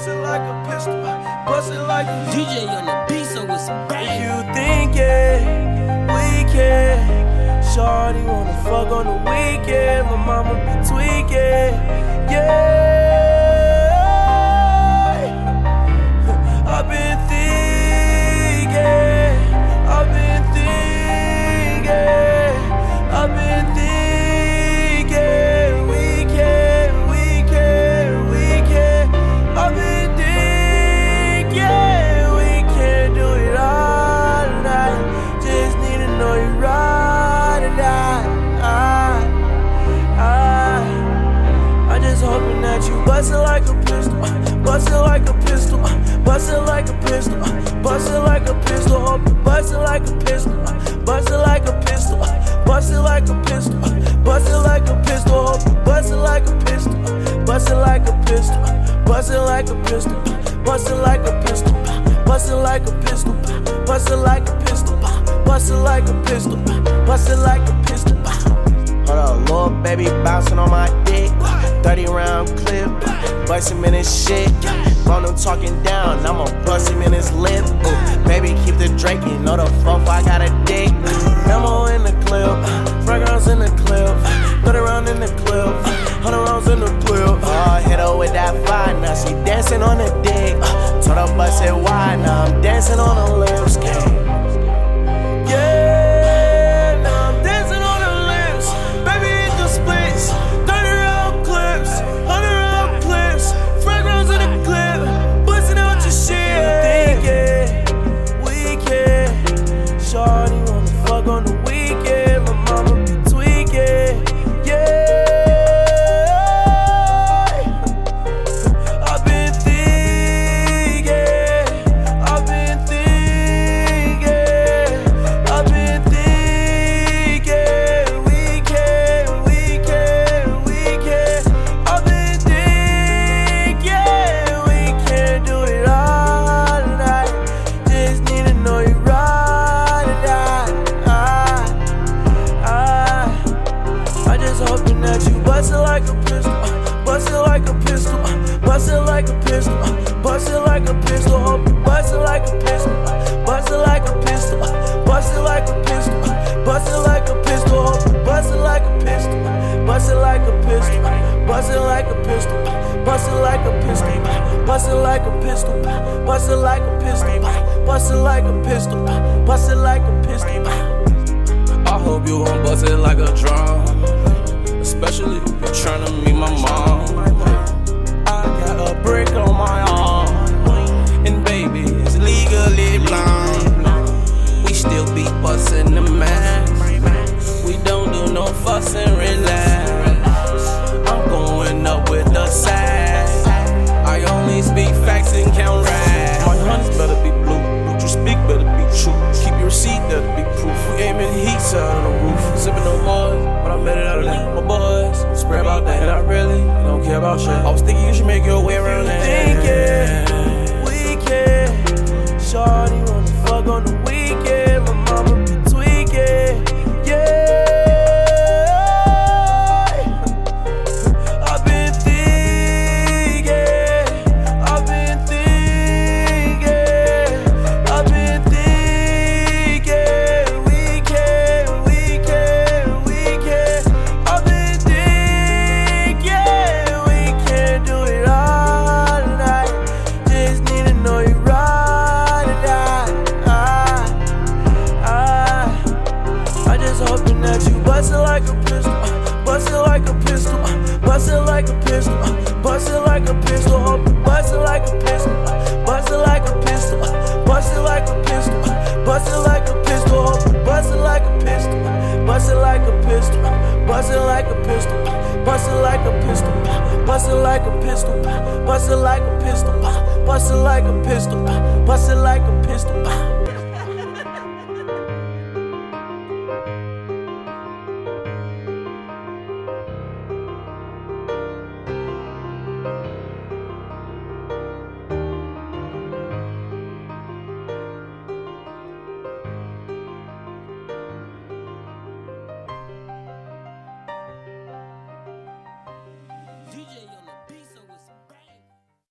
bustin' like a pistol, bustin' like a DJ on the beat, so it's bang. You think it, we can. Shorty wanna fuck on the weekend, my mama be tweaking, yeah. Bust it like a pistol, bust it like a pistol, bust it like a pistol, bust it like a pistol, hope you bust it like a pistol, bust it like a pistol, bust it like a pistol, bust it like a pistol, bust it like a pistol, bust it like a pistol, bust it like a pistol, bust it like a pistol. Hold up, little baby bouncing on my dick. 30 round clip, bust him in his shit. Phone him talking down, I'ma bust him in his lip. Ooh, baby, keep the you know the fuck I got a dick. Memo in the clip, fragrance in the clip. 30 round in the clip, 100 rounds in the clip. Oh, hit her with that fire, now she dancing on the dick. Uh, told her bust it wide, now I'm dancing on her lips. Yeah, like a pistol, bust it like a pistol. Hope you bust it like a pistol, bust it like a pistol, bust it like a pistol, bust it like a pistol. Hope you bust it like a pistol, bust it like a pistol, bust it like a pistol, bust it like a pistol, bust it like a pistol, bust it like a pistol, bust it like a pistol, bust it like a pistol. I hope you won't bust it like a drum. Especially if you tryna meet my mom. Receipt, that'll be proof. We aiming heats out of the roof. Sipping no more, but I made it out of that. My boys, spray about that. And I really don't care about shit. I was thinking you should make your way around that. Pistol, bust it like a pistol. Bust it like a pistol, bust it like a pistol, bust it like a pistol, bust it like a pistol. Bust it like a pistol, bust it like a pistol, bust it like a pistol, bust it like a pistol, bust it like a pistol, bust it like a pistol, bust it like a pistol, bust it like a pistol.